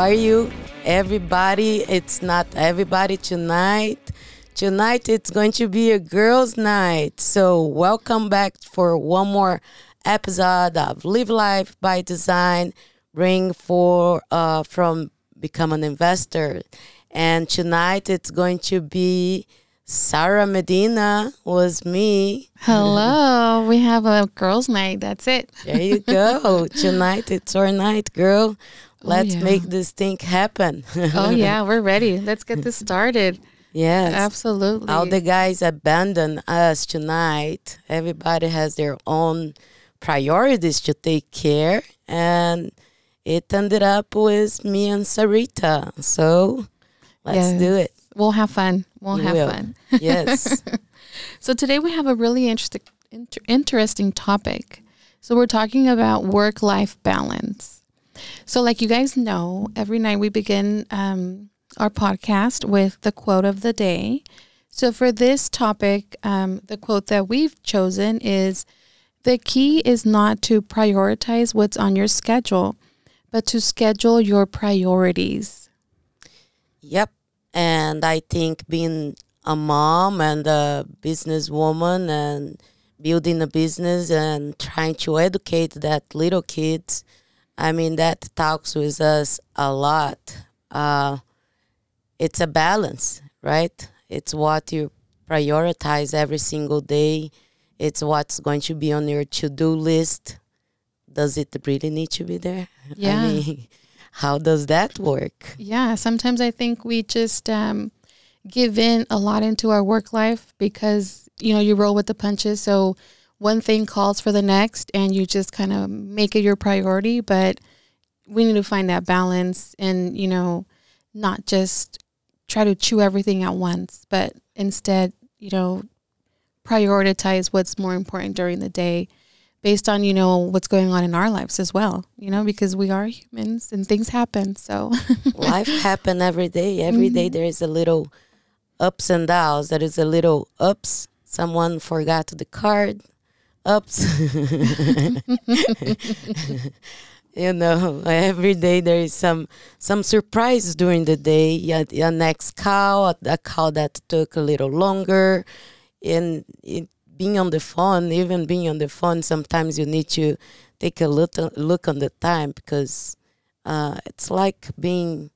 are you? Everybody, it's not everybody tonight. Tonight it's going to be a girls' night. So, welcome back for one more episode of Live Life by Design. Bring for uh, from become an investor. And tonight it's going to be Sara Medina was me. Hello, we have a girls' night. That's it. There you go. Tonight it's our night, girl. Oh, let's Oh, yeah. make this thing happen. Oh yeah, we're ready. Let's get this started. yes. Absolutely. All the guys abandon us tonight. Everybody has their own priorities to take care, and it ended up with me and Sarita. So let's Yeah. do it. we'll have fun. We'll We have will. fun. Yes. So today we have a really interesting inter- interesting topic. So we're talking about work-life balance. So like you guys know, every night we begin um, our podcast with the quote of the day. So for this topic, um, the quote that we've chosen is the key is not to prioritize what's on your schedule, but to schedule your priorities. Yep. And I think being a mom and a businesswoman and building a business and trying to educate that little kids, I mean, that talks with us a lot. Uh, it's a balance, right? It's what you prioritize every single day. It's what's going to be on your to do list. Does it really need to be there? Yeah. I mean, how does that work? Yeah, sometimes I think we just um, give in a lot into our work life because you know you roll with the punches. So one thing calls for the next, and you just kind of make it your priority. But we need to find that balance, and you know, not just try to chew everything at once, but instead, you know, prioritize what's more important during the day based on you know what's going on in our lives as well you know because we are humans and things happen so. Life happen every day. Every day mm-hmm. there is a little ups and downs. There is a little ups. Someone forgot the card ups. You know every day there is some some surprise during the day. Yeah your next cow, a, cow that took a little longer. And it, being on the phone even being on the phone sometimes you need to take a little look on the time because uh, it's like being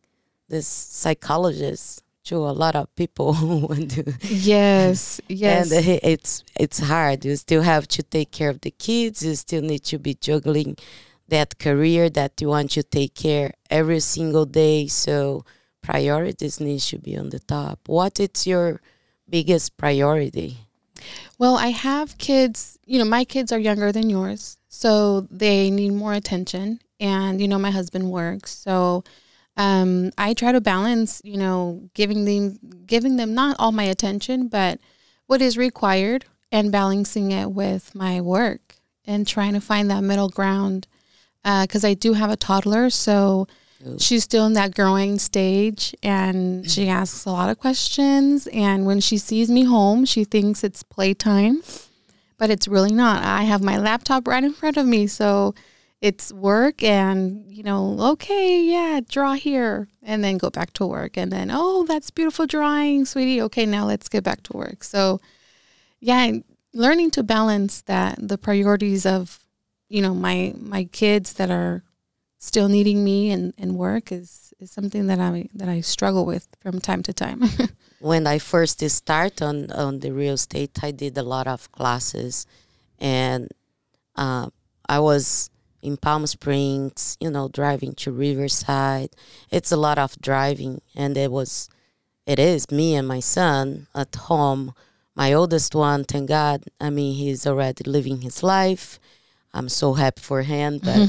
this psychologist to a lot of people who want to Yes, yes. and it's it's hard you still have to take care of the kids you still need to be juggling that career that you want to take care every single day so priorities need to be on the top what is your biggest priority well, I have kids, you know, my kids are younger than yours, so they need more attention. And, you know, my husband works. So um, I try to balance, you know, giving them giving them not all my attention, but what is required and balancing it with my work and trying to find that middle ground. Because I do have a toddler, so Ooh. she's still in that growing stage and she asks a lot of questions and when she sees me home she thinks it's playtime but it's really not i have my laptop right in front of me so it's work and you know okay yeah draw here and then go back to work. And then oh that's beautiful drawing sweetie. Okay now let's get back to work. So yeah learning to balance that the priorities of you know my my kids that are still needing me and, and work is, is something that I that I struggle with from time to time. when I first start on on the real estate, I did a lot of classes, and uh, I was in Palm Springs, you know, driving to Riverside. It's a lot of driving, and it was, it is me and my son at home. My oldest one, thank God. I mean, he's already living his life. I'm so happy for him, but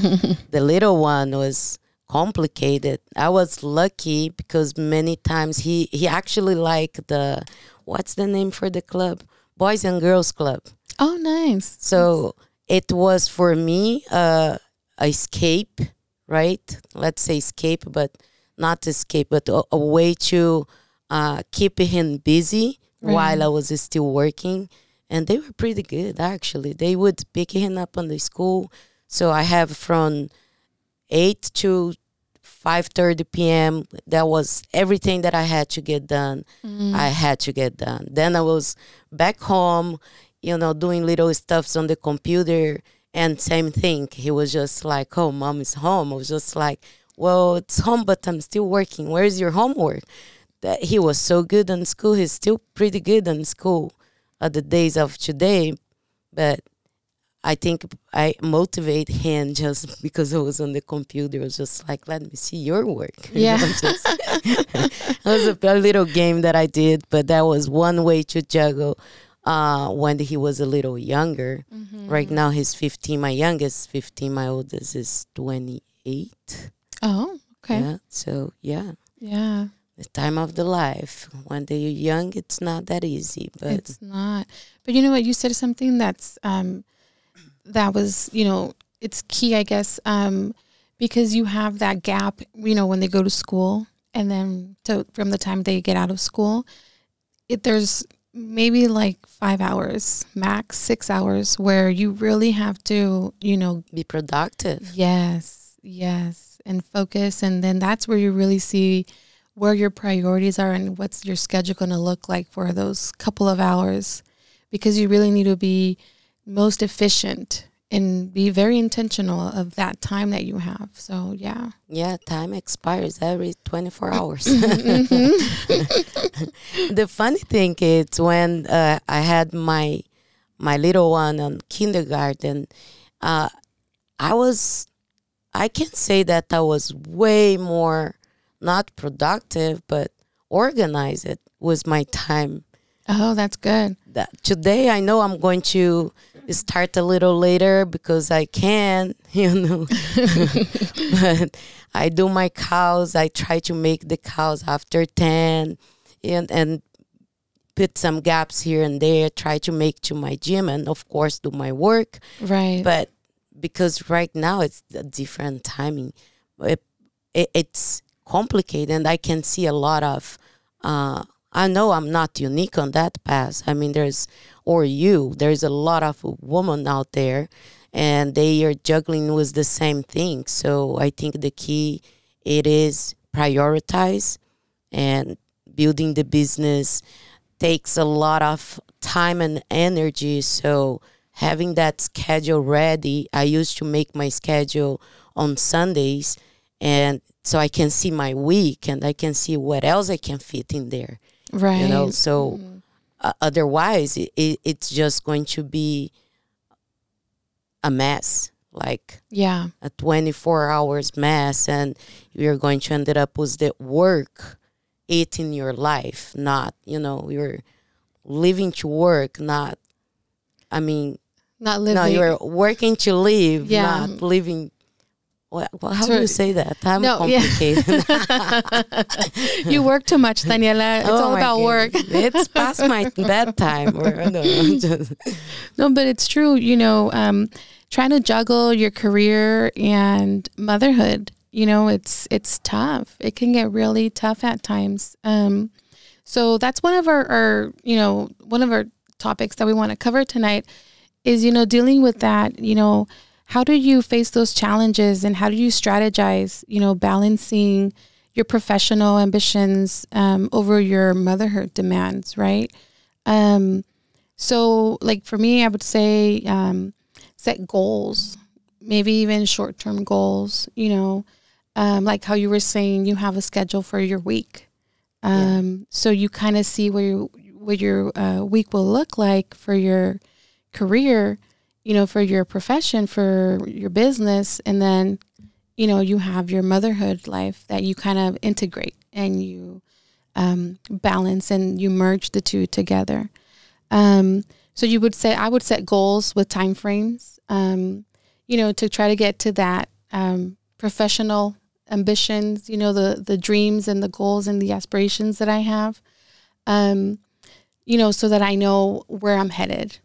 the little one was complicated. I was lucky because many times he he actually liked the what's the name for the club? Boys and Girls Club. oh, nice. So it was for me uh, escape, right? Let's say escape, but not escape, but a, a way to uh, keep him busy while I was still working. And they were pretty good, actually. They would pick him up on the school. So I have from eight to 5:30 p.m. That was everything that I had to get done. I had to get done. Then I was back home, you know, doing little stuffs on the computer and same thing. He was just like, "Oh, mom is home." I was just like, "Well, it's home, but I'm still working. Where's your homework?" That he was so good in school. He's still pretty good in school at the days of today, but I think I motivate him just because I was on the computer. I was just like, let me see your work. You Yeah. know, just- it was a, a little game that I did, but that was one way to juggle uh, when he was a little younger. Mm-hmm. Right now, he's 15. My youngest 15. My oldest is 28. Oh, okay. Yeah. So, yeah, Yeah. the time of the life. When they're young, it's not that easy, but it's not. But you know what? You said something that's um, that was you know it's key, I guess, um, because you have that gap. You know, when they go to school, and then to from the time they get out of school, it there's maybe like five hours max, six hours, where you really have to, you know, be productive. Yes, yes, and focus, and then that's where you really see where your priorities are and what's your schedule going to look like for those couple of hours, because you really need to be most efficient and be very intentional of that time that you have. So yeah, Yeah, time expires every 24 hours. Mm-hmm. the funny thing is when uh, I had my my little one on kindergarten, uh, I was I can say that I was way more not productive but organized with my time. Oh, that's good. That today I know I'm going to start a little later because I can, you know. but I do my cows. I try to make the cows after 10 and, and put some gaps here and there, try to make to my gym and of course do my work. Right. But because right now it's a different timing, it, it, it's complicated and I can see a lot of, uh, I know I'm not unique on that path. I mean, there's, or you, there's a lot of women out there and they are juggling with the same thing. So I think the key it is prioritize and building the business takes a lot of time and energy. So having that schedule ready, I used to make my schedule on Sundays and so I can see my week and I can see what else I can fit in there. Right. You know, so uh, otherwise it, it, it's just going to be a mess. Like yeah. a 24 hours mess and you're going to end up with the work eating your life not you know you're living to work not i mean Not living. no you're working to live Yeah. not living well, well, how do you say that i'm No, yeah. complicated you work too much, Daniela. It's Oh all about work. it's past my bedtime or I don't know, just- No, but it's true. You know, um, trying to juggle your career and motherhood. You know, it's it's tough. It can get really tough at times. Um, so that's one of our, our, you know, one of our topics that we want to cover tonight is you know dealing with that. You know, how do you face those challenges and how do you strategize? You know, balancing your professional ambitions um, over your motherhood demands, right? Um, so, like for me, I would say um, set goals, maybe even short term goals. You know, um, like how you were saying, you have a schedule for your week, um, so you kind of see where your what your uh, week will look like for your career. You know, for your profession, for your business, and then you know you have your motherhood life that you kind of integrate and you um, balance and you merge the two together. Um, so you would say I would set goals with time frames, um, you know, to try to get to that um, professional ambitions, you know, the the dreams and the goals and the aspirations that I have, um, you know, so that I know where I'm headed,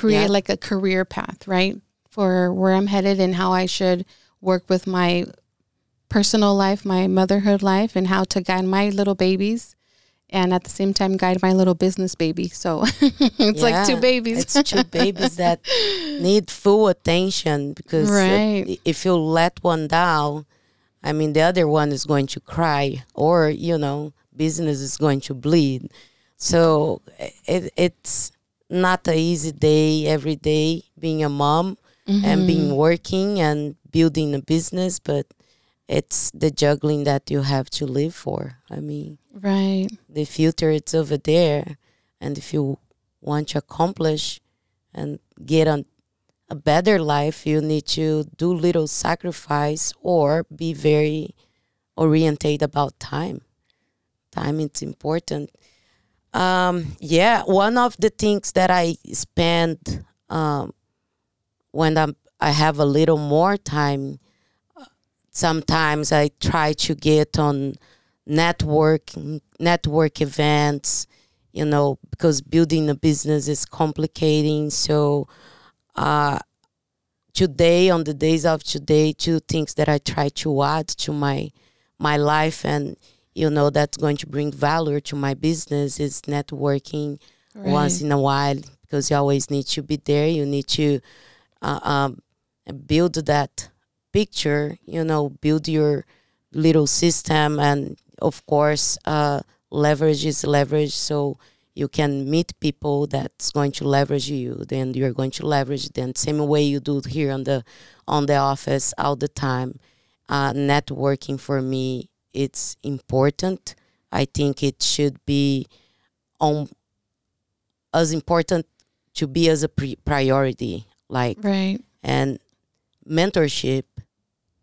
create Yeah. like a career path, right, for where I'm headed and how I should work with my personal life, my motherhood life, and how to guide my little babies and at the same time guide my little business baby. So it's like two babies. It's two babies that need full attention because Right. if you let one down, I mean, the other one is going to cry, or you know, business is going to bleed. So it, it's not an easy day every day being a mom mm-hmm. and being working and building a business, but it's the juggling that you have to live for. I mean, right. The future it's over there, and if you want to accomplish and get on a better life, you need to do little sacrifice or be very oriented about time. Time is important. Um, yeah, one of the things that I spend um, when I'm, I have a little more time, sometimes I try to get on network network events, you know, because building a business is complicating. So uh, today, on the days of today, two things that I try to add to my my life and you know that's going to bring value to my business is networking right. once in a while because you always need to be there. You need to uh, um, build that picture. You know, build your little system, and of course, uh, leverage is leverage. So you can meet people that's going to leverage you then you're going to leverage them same way you do here on the on the office all the time uh, networking for me it's important i think it should be on as important to be as a pre- priority like right and mentorship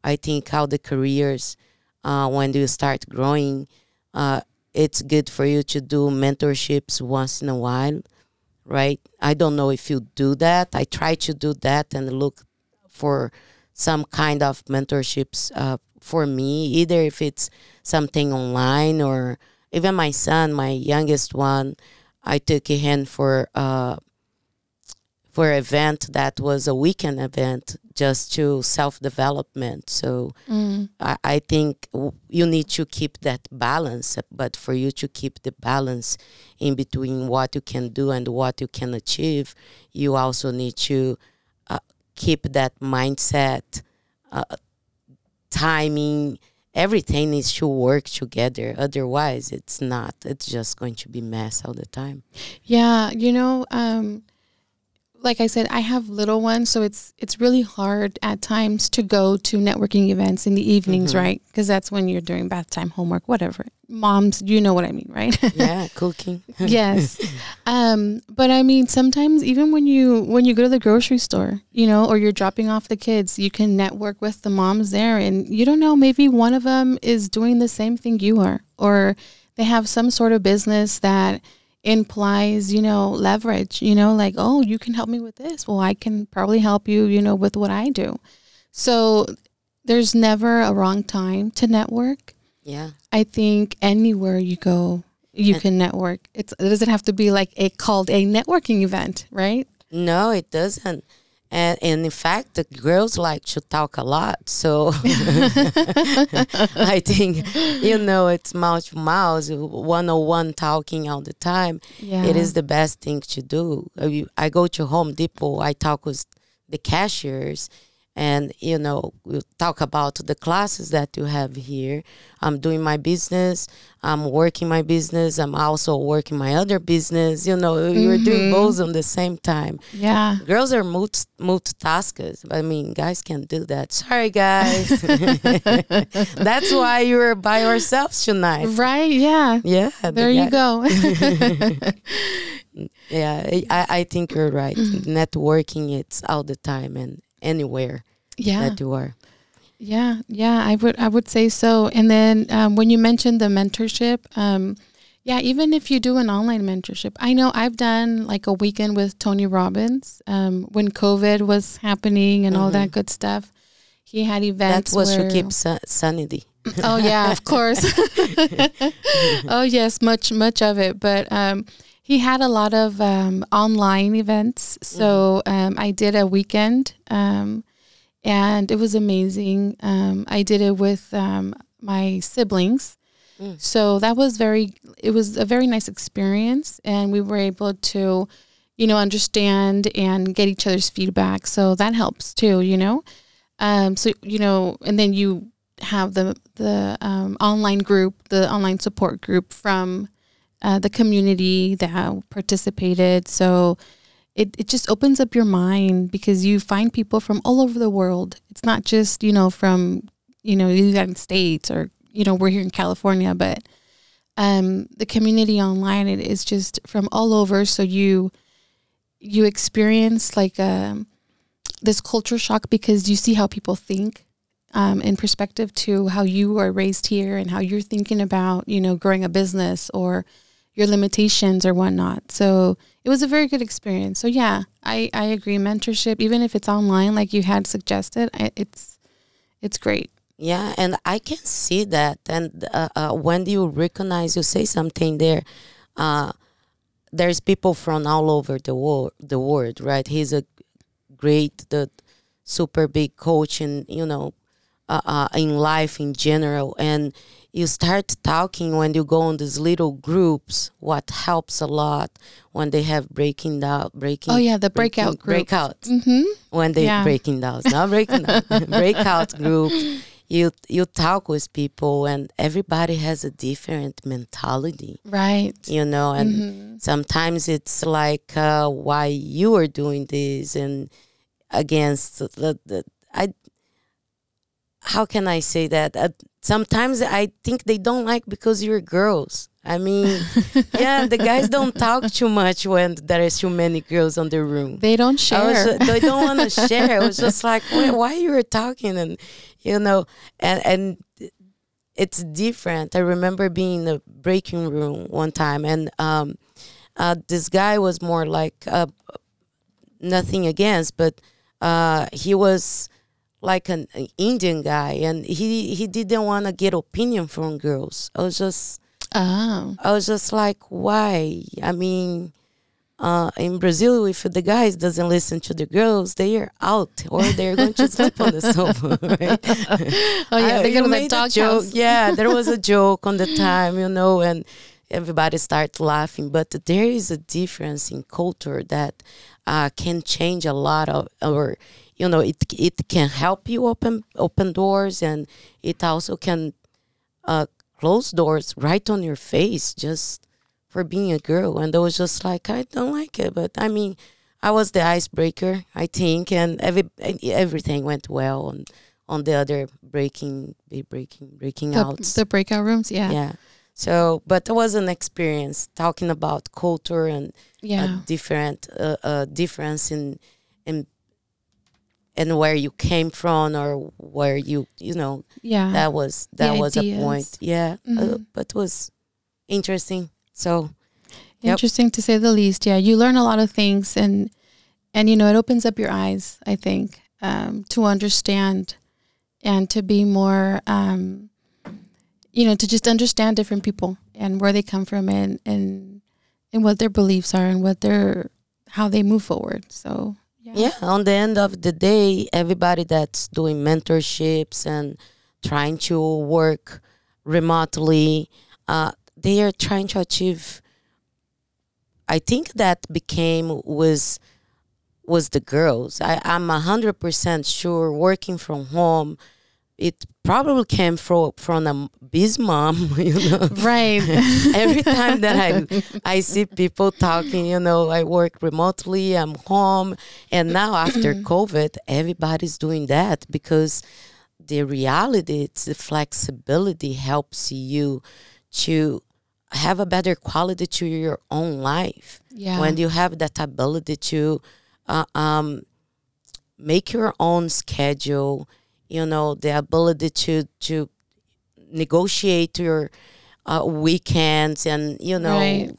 i think how the careers uh, when you start growing uh, it's good for you to do mentorships once in a while, right? I don't know if you do that. I try to do that and look for some kind of mentorships uh, for me, either if it's something online or even my son, my youngest one, I took him for uh, for an event that was a weekend event just to self development. So mm. I, I, think you need to keep that balance. But for you to keep the balance in between what you can do and what you can achieve, you also need to uh, keep that mindset, uh, timing. Everything needs to work together. Otherwise, it's not. It's just going to be mess all the time. Yeah, you know. Um, like I said, I have little ones, so it's it's really hard at times to go to networking events in the evenings, mm-hmm. right? Because that's when you're doing bath time, homework, whatever. Moms, you know what I mean, right? yeah, cooking. yes, um, but I mean, sometimes even when you when you go to the grocery store, you know, or you're dropping off the kids, you can network with the moms there, and you don't know, maybe one of them is doing the same thing you are, or they have some sort of business that implies, you know, leverage, you know, like, oh, you can help me with this. Well, I can probably help you, you know, with what I do. So there's never a wrong time to network. Yeah. I think anywhere you go, you and can network. It's, it doesn't have to be like a called a networking event, right? No, it doesn't and, and in fact the girls like to talk a lot so i think you know it's mouth to mouth one-on-one talking all the time yeah. it is the best thing to do i go to home depot i talk with the cashiers and you know we'll talk about the classes that you have here. I'm doing my business. I'm working my business. I'm also working my other business. You know mm-hmm. you're doing both on the same time. Yeah. Girls are multi- multitaskers. I mean guys can't do that. Sorry guys. That's why you're by yourselves tonight. Right yeah. Yeah there you go. Yeah I, I think you're right. Mm-hmm. networking it's all the time. And anywhere yeah. that you are. Yeah, yeah, I would I would say so. And then um, when you mentioned the mentorship, um, yeah, even if you do an online mentorship, I know I've done like a weekend with Tony Robbins um, when COVID was happening and mm-hmm. all that mm-hmm. good stuff. He had events. That was where, to keep sanity. oh yeah, of course. oh yes, much much of it, but um, he had a lot of um, online events. So mm-hmm. um, I did a weekend, um, and it was amazing. Um, I did it with um, my siblings. Mm. So that was very. It was a very nice experience, and we were able to, you know, understand and get each other's feedback. So that helps too. You know, um, so you know, and then you have the the um, online group, the online support group from uh, the community that participated. So it, it just opens up your mind because you find people from all over the world. It's not just, you know, from, you know, the United States or, you know, we're here in California, but um, the community online it is just from all over. So you you experience like um, this culture shock because you see how people think um, in perspective to how you are raised here and how you're thinking about, you know, growing a business or your limitations or whatnot. So it was a very good experience. So yeah, I, I agree. Mentorship, even if it's online, like you had suggested, it's it's great. Yeah, and I can see that. And uh, uh, when you recognize, you say something there. Uh, there's people from all over the world. The world, right? He's a great, the super big coach, and you know, uh, uh, in life in general, and you start talking when you go on these little groups what helps a lot when they have breaking down breaking oh yeah the breakout breaking, breakout mm-hmm. when they Yeah. breaking down not breaking down breakout group you you talk with people and everybody has a different mentality right you know and Mhm. sometimes it's like uh, why you are doing this and against the, the i how can i say that? Uh, sometimes i think they don't like because you're girls. I mean yeah the guys don't talk too much when there is too many girls on the room. They don't I was share. they don't want to share. It was just like, why, why you were talking, and you know, and and it's different. I remember being in the breaking room one time, and um, uh, this guy was more like uh, nothing against, but uh, he was like an, an Indian guy, and he he didn't want to get opinion from girls. I was just oh I was just like, why? I mean, uh, in Brazil, if the guys doesn't listen to the girls, they are out or they're going to sleep on the sofa, right? oh yeah they go to the made joke. Yeah, there was a joke on the time, you know, and everybody started laughing. But there is a difference in culture that uh, can change a lot of, or you know, it it can help you open open doors, and it also can uh, close doors right on your face just for being a girl. And I was just like, I don't like it, but I mean. I was the icebreaker, I think, and every everything went well on on the other breaking breaking breaking the, outs. the breakout rooms yeah yeah. So, but it was an experience talking about culture and yeah a different uh, uh, difference in and where you came from or where you you know yeah that was that The was ideas. a point. Yeah, uh, Mhm. but it was interesting. So Yep. interesting to say the least yeah you learn a lot of things and and you know it opens up your eyes i think um, to understand and to be more um, you know to just understand different people and where they come from and and and what their beliefs are and what their how they move forward so yeah. Yeah on the end of the day everybody that's doing mentorships and trying to work remotely uh, they are trying to achieve i think that became was was the girls. I, i'm 100% sure working from home it probably came from from a biz mom you know? Right. Every time that I I see people talking, you know, I work remotely, I'm home, and now after COVID, everybody's doing that because the reality, it's the flexibility helps you to have a better quality to your own life. Yeah. When you have that ability to uh, um, make your own schedule you know the ability to to negotiate your uh, weekends and you know Right.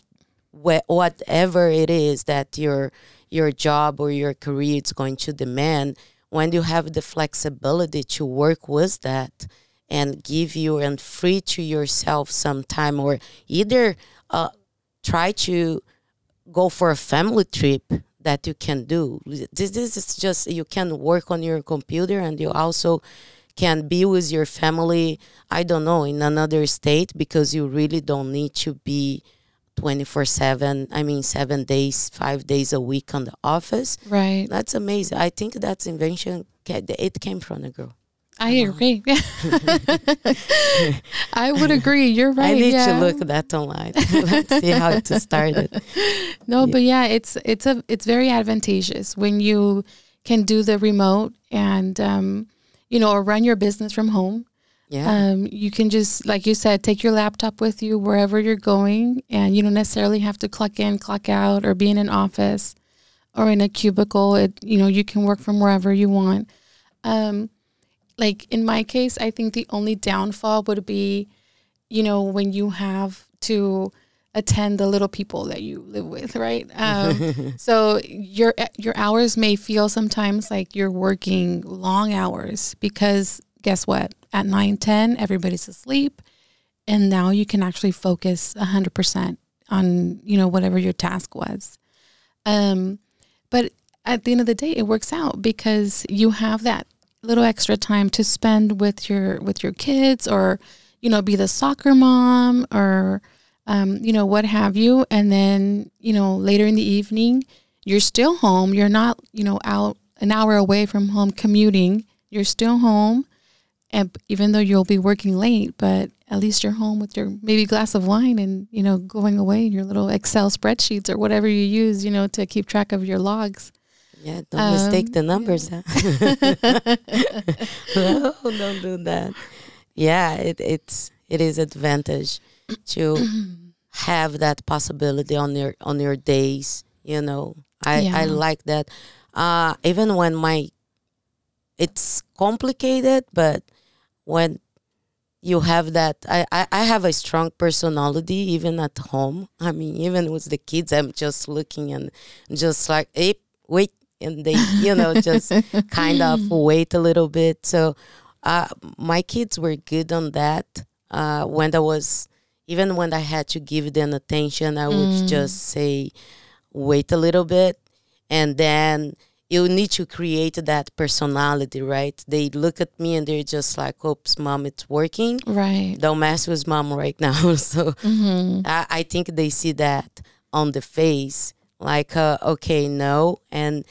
wha- whatever it is that your your job or your career is going to demand when you have the flexibility to work with that and give you and free to yourself some time or either uh, try to go for a family trip that you can do. This, this is just you can work on your computer and you also can be with your family i don't know in another state because you really don't need to be 24 7 i mean seven days five days a week on the office. Right. That's amazing. I think that's invention it came from a girl I agree. I would agree. You're right. I need yeah. to look that online. Let's see how to start it. No, but yeah, it's it's a it's very advantageous when you can do the remote and um, you know, or run your business from home. Yeah. Um, you can just, like you said, take your laptop with you wherever you're going, and you don't necessarily have to clock in, clock out, or be in an office or in a cubicle. It, you know, you can work from wherever you want. Um, like in my case, I think the only downfall would be, you know, when you have to attend the little people that you live with, right? Um, so your your hours may feel sometimes like you're working long hours because guess what? At 9, 10, everybody's asleep. And now you can actually focus 100% on, you know, whatever your task was. Um, but at the end of the day, it works out because you have that little extra time to spend with your with your kids or, you know, be the soccer mom or, um, you know, what have you. And then, you know, later in the evening, you're still home. You're not, you know, out an hour away from home commuting. You're still home and even though you'll be working late, but at least you're home with your maybe glass of wine and you know going away in your little Excel spreadsheets or whatever you use, you know, to keep track of your logs. Yeah, don't um, mistake the numbers. Yeah. no, don't do that. Yeah, it, it's it is advantage to have that possibility on your on your days. You know, I yeah. I like that. Uh, even when my it's complicated, but when you have that I, I, I have a strong personality even at home i mean even with the kids i'm just looking and just like hey wait and they you know just kind of wait a little bit so uh, my kids were good on that uh, when i was even when i had to give them attention i would mm. just say wait a little bit and then you need to create that personality, right? They look at me and they're just like, "Oops, mom, it's working." Right. Don't mess with mom right now. so mm-hmm. I, I, think they see that on the face, like, uh, "Okay, no," and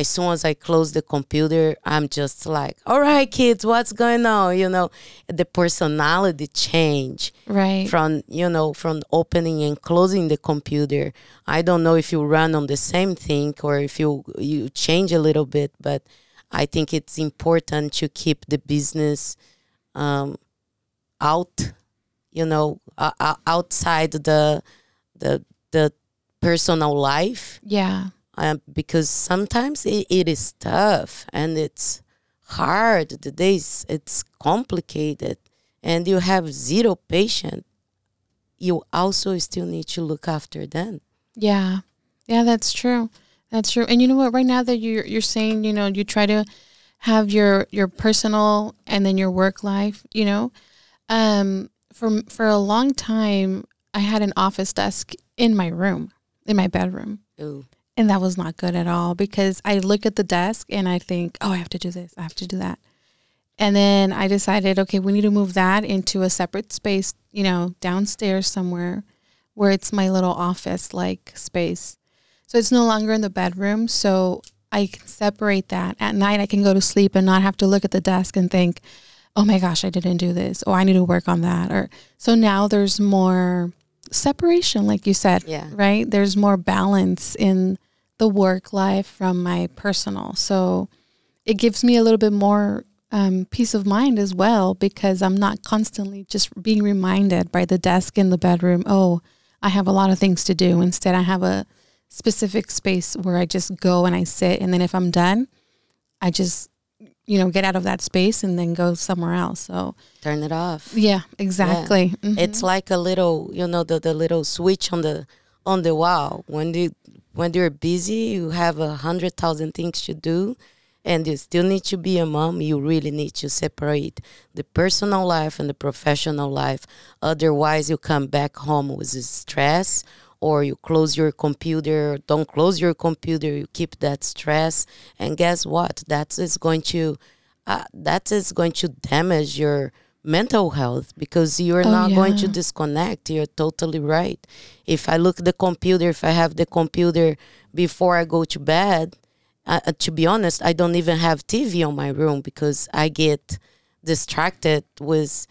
as soon as I close the computer, I'm just like, all right, kids, what's going on? You know, the personality change. Right. From, you know, from opening and closing the computer. I don't know if you run on the same thing or if you you change a little bit, but I think it's important to keep the business um, out, you know, uh, outside the the the personal life. Yeah um, because sometimes it, it is tough and it's hard. The days it's complicated, and you have zero patient. You also still need to look after them. Yeah, yeah, that's true. That's true. And you know what? Right now that you're you're saying, you know, you try to have your your personal and then your work life. You know, um, for for a long time, I had an office desk in my room, in my bedroom. Ooh. And that was not good at all because I look at the desk and I think, oh, I have to do this, I have to do that. And then I decided, okay, we need to move that into a separate space, you know, downstairs somewhere where it's my little office like space. So it's no longer in the bedroom. So I can separate that. At night, I can go to sleep and not have to look at the desk and think, oh my gosh, I didn't do this, or I need to work on that. Or so now there's more separation, like you said, yeah. right? There's more balance in the work life from my personal. So it gives me a little bit more um, peace of mind as well because I'm not constantly just being reminded by the desk in the bedroom, oh, I have a lot of things to do. Instead, I have a specific space where I just go and I sit. And then if I'm done, I just, you know, get out of that space and then go somewhere else. So turn it off. Yeah, exactly. Yeah. Mm-hmm. It's like a little, you know, the, the little switch on the on the wall when you when you're busy, you have a hundred thousand things to do, and you still need to be a mom. You really need to separate the personal life and the professional life. Otherwise, you come back home with stress, or you close your computer. Don't close your computer. You keep that stress, and guess what? That is going to uh, that is going to damage your mental health because you're oh, not yeah. going to disconnect. You're totally right. If I look the computer, if I have the computer before I go to bed, uh, uh, to be honest, I don't even have TV on my room because I get distracted with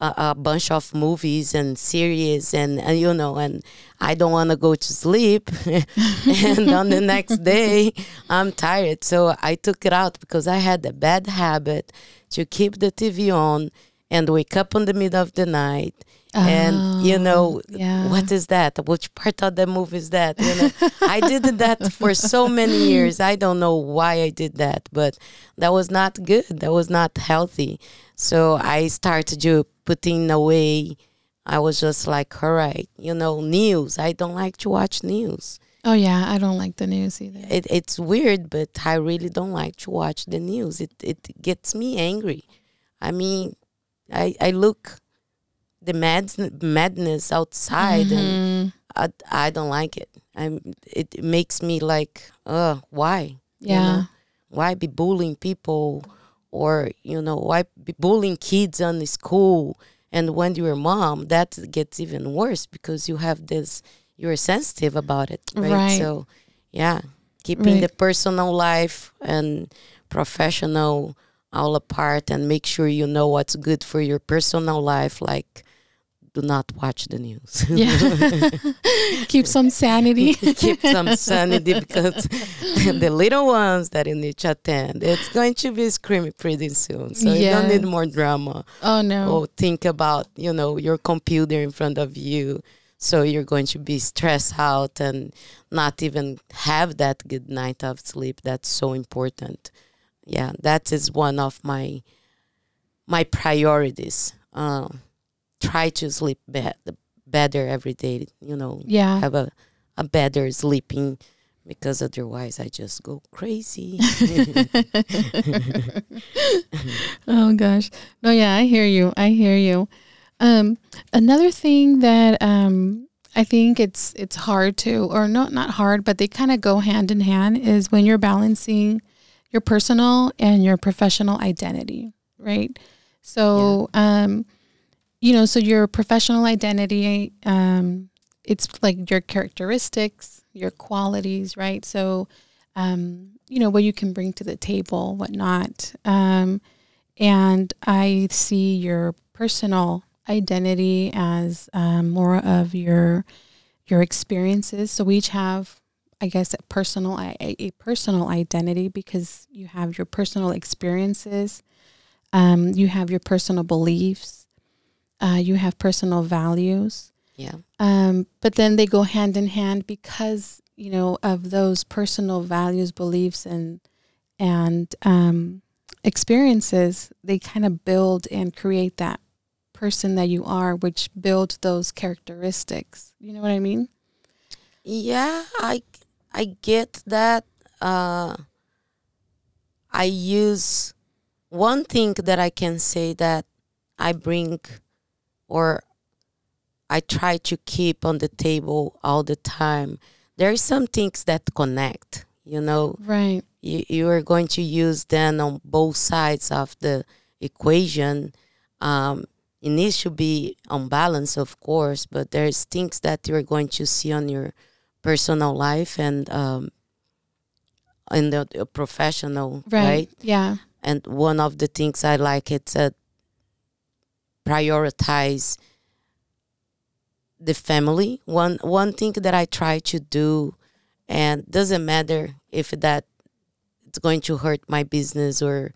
a, a bunch of movies and series and, and you know and i don't want to go to sleep and on the next day i'm tired so i took it out because i had a bad habit to keep the tv on and wake up in the middle of the night and you oh, know Oh, yeah. what is that? Which part of the movie is that? You know i did that for so many years. I don't know why i did that but that was not good. That was not healthy. So i started to putting away. I was just like all right you know news. I don't like to watch news. Oh yeah, I don't like the news either. it, it's weird but i really don't like to watch the news. It, it gets me angry. I mean i, I look the mad, madness outside and Mhm. I, I don't like it. I'm it makes me like, uh, why? You Yeah. know? Why be bullying people or, you know, why be bullying kids on the school? And when you're a mom, that gets even worse because you have this you're sensitive about it. Right. Right. So yeah. Keeping Right. the personal life and professional all apart and make sure you know what's good for your personal life, like do not watch the news. Yeah. Keep some sanity. keep some sanity because the little ones that you need to attend, it's going to be screaming pretty soon. So you don't need more drama Oh no. or think about, you know, your computer in front of you. So you're going to be stressed out and not even have that good night of sleep. That's so important. Yeah, that is one of my my priorities. Um, try to sleep be- better every day. You know, Yeah. have a, a better sleeping because otherwise I just go crazy. oh gosh. No, yeah, I hear you. I hear you. Um, another thing that um, I think it's it's hard to, or not not hard, but they kind of go hand in hand, is when you're balancing your personal and your professional identity, right? So, um, you know, so your professional identity, um, it's like your characteristics, your qualities, right? So, um, you know, what you can bring to the table, whatnot. Um, and I see your personal identity as um, more of your your experiences. So we each have, I guess, a personal a, a personal identity because you have your personal experiences, um, you have your personal beliefs, uh, you have personal values. yeah. Um, but then they go hand in hand because you know of those personal values, beliefs, and and um, experiences. They kind of build and create that person that you are, which builds those characteristics. You know what I mean? Yeah, I I get that. Uh, I use one thing that I can say that I bring or I try to keep on the table all the time. There are some things that connect. You know, Right. you, you are going to use them on both sides of the equation. Um, it needs to be on balance, of course, but there's things that you're going to see on your personal life and um, in the, professional, Right. right? Yeah. And one of the things I like it's a prioritize the family. One one thing that I try to do, and doesn't matter if that it's going to hurt my business or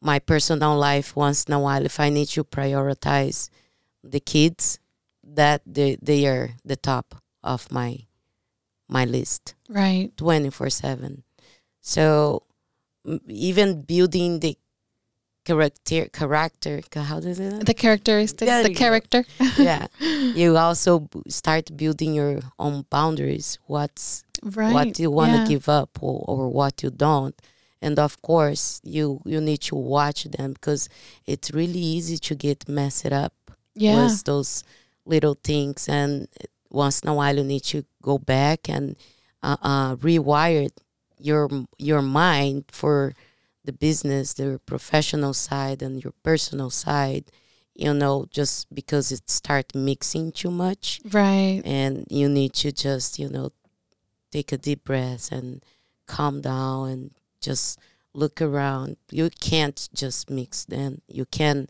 my personal life once in a while. If I need to prioritize the kids, that they they are the top of my my list Right. 24 7 so even building the character character how does it The characteristic, There the character. yeah you also start building your own boundaries what's Right. what you want to yeah. give up or, or what you don't and of course you you need to watch them because it's really easy to get messed up Yeah. with those little things and once in a while you need to go back and uh, uh, rewire your your mind for the business the professional side and your personal side you know just because it start mixing too much Right. and you need to just you know take a deep breath and calm down and just look around. You can't just mix Then You can.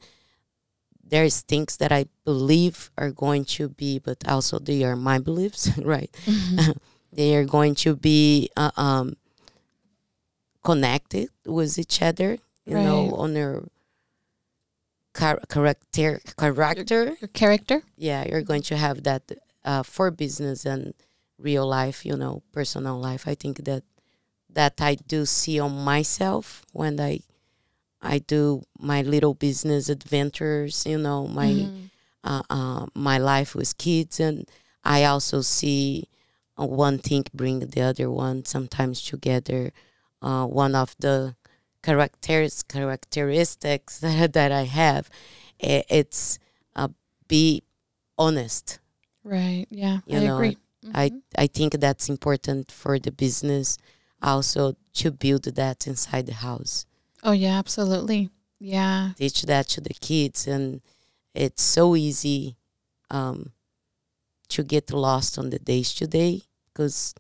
There's things that I believe are going to be, but also they are my beliefs, right? Mm-hmm. they are going to be uh, um, connected with each other. You know, on their char- character character Your character. yeah you're going to have that uh, for business and real life you know personal life i think that that i do see on myself when i i do my little business adventures you know my Mhm. uh, uh, my life with kids and i also see uh, one thing bring the other one sometimes together uh, one of the characters characteristics that, that i have it's uh, be honest Right. Yeah. You I know, agree. I, Mhm. I think that's important for the business also to build that inside the house Oh yeah, absolutely. Yeah. teach that to the kids and it's so easy um, to get lost on the days today because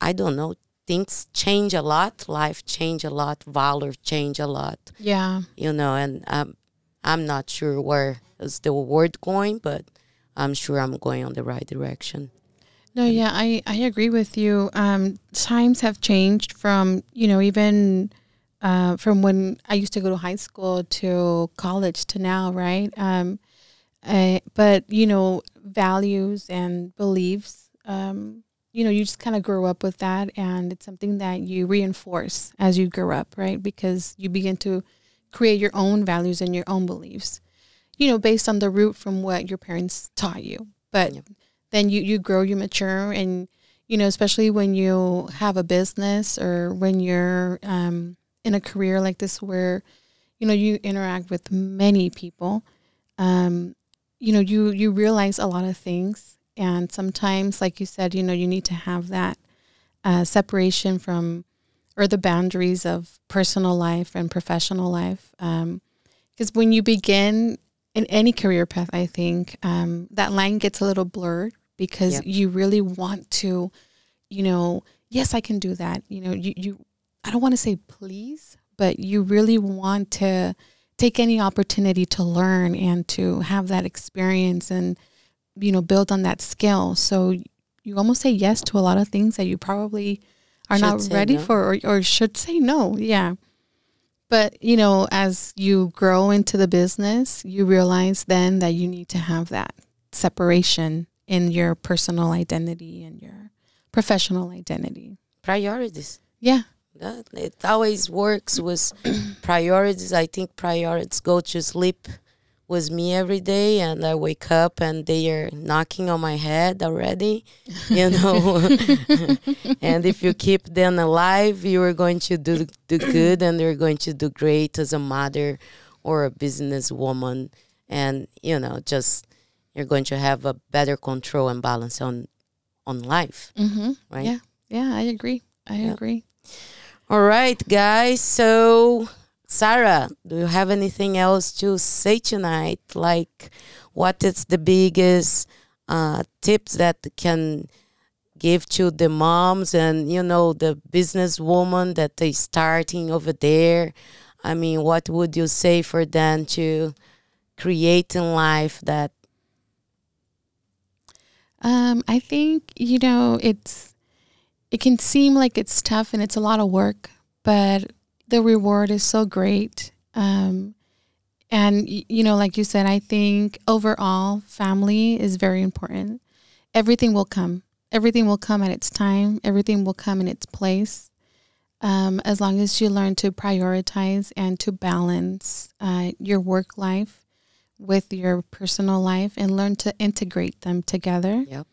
I- don't know things change a lot life change a lot valor change a lot Yeah. you know and um, I'm not sure where is the world going but I'm sure I'm going on the right direction No, yeah, I, I agree with you. Um, times have changed from, you know, even uh, from when I used to go to high school to college to now, right? Um, uh, but, you know, values and beliefs, um, you know, you just kind of grow up with that. And it's something that you reinforce as you grow up, right? Because you begin to create your own values and your own beliefs, you know, based on the root from what your parents taught you. But then you, you grow, you mature, and you know, especially when you have a business or when you're um, in a career like this where you know you interact with many people, um, you know, you you realize a lot of things, and sometimes, like you said, you know, you need to have that uh, separation from or the boundaries of personal life and professional life. Because when you begin in any career path, I think um, that line gets a little blurred because Yep. you really want to, you know, yes, I can do that. You know, you, you I don't want to say please, but you really want to take any opportunity to learn and to have that experience and, you know, build on that skill. So you almost say yes to a lot of things that you probably are Should not ready no. for or, or should say no. Yeah. But, you know, as you grow into the business, you realize then that you need to have that separation in your personal identity and your professional identity. priorities Yeah. That it always works with priorities. I think priorities go to sleep with me every day, and I wake up and they are knocking on my head already, you know. and if you keep them alive, you are going to do do good, and they're going to do great as a mother or a businesswoman, and you know, just you're going to have a better control and balance on on life, Mm-hmm. right? Yeah. Yeah, I agree. I Yep. agree. All right, guys. So, Sara, do you have anything else to say tonight? Like, what is the biggest uh, tips that can give to the moms and you know the businesswoman that they starting over there? I mean, what would you say for them to create in life that? Um, I think, you know, it's it can seem like it's tough and it's a lot of work, but the reward is so great. Um, and you know, like you said, I think overall family is very important. Everything will come. Everything will come at its time. Everything will come in its place. Um, as long as you learn to prioritize and to balance uh, your work life with your personal life and learn to integrate them together, Yep.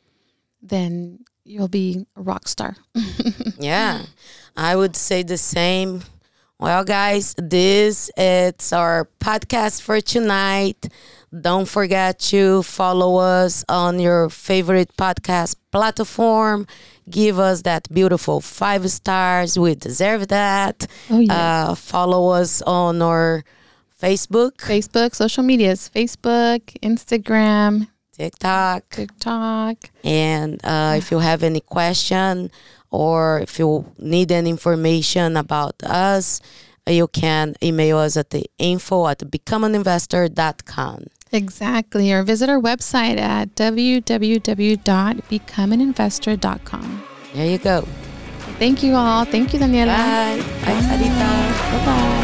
then you'll be a rock star. Yeah, I would say the same. Well, guys, this it's our podcast for tonight. Don't forget to follow us on your favorite podcast platform. Give us that beautiful five stars. We deserve that. Oh, yes. Uh, follow us on our Facebook, Facebook, social medias, Facebook, Instagram, TikTok, TikTok. and uh, if you have any question or if you need any information about us, you can email us at the info at becomeaninvestor.com. Exactly. Or visit our website at www.becomeaninvestor.com. There you go. Thank you all. Thank you, Daniela. Bye. Bye, Sarita. Bye bye.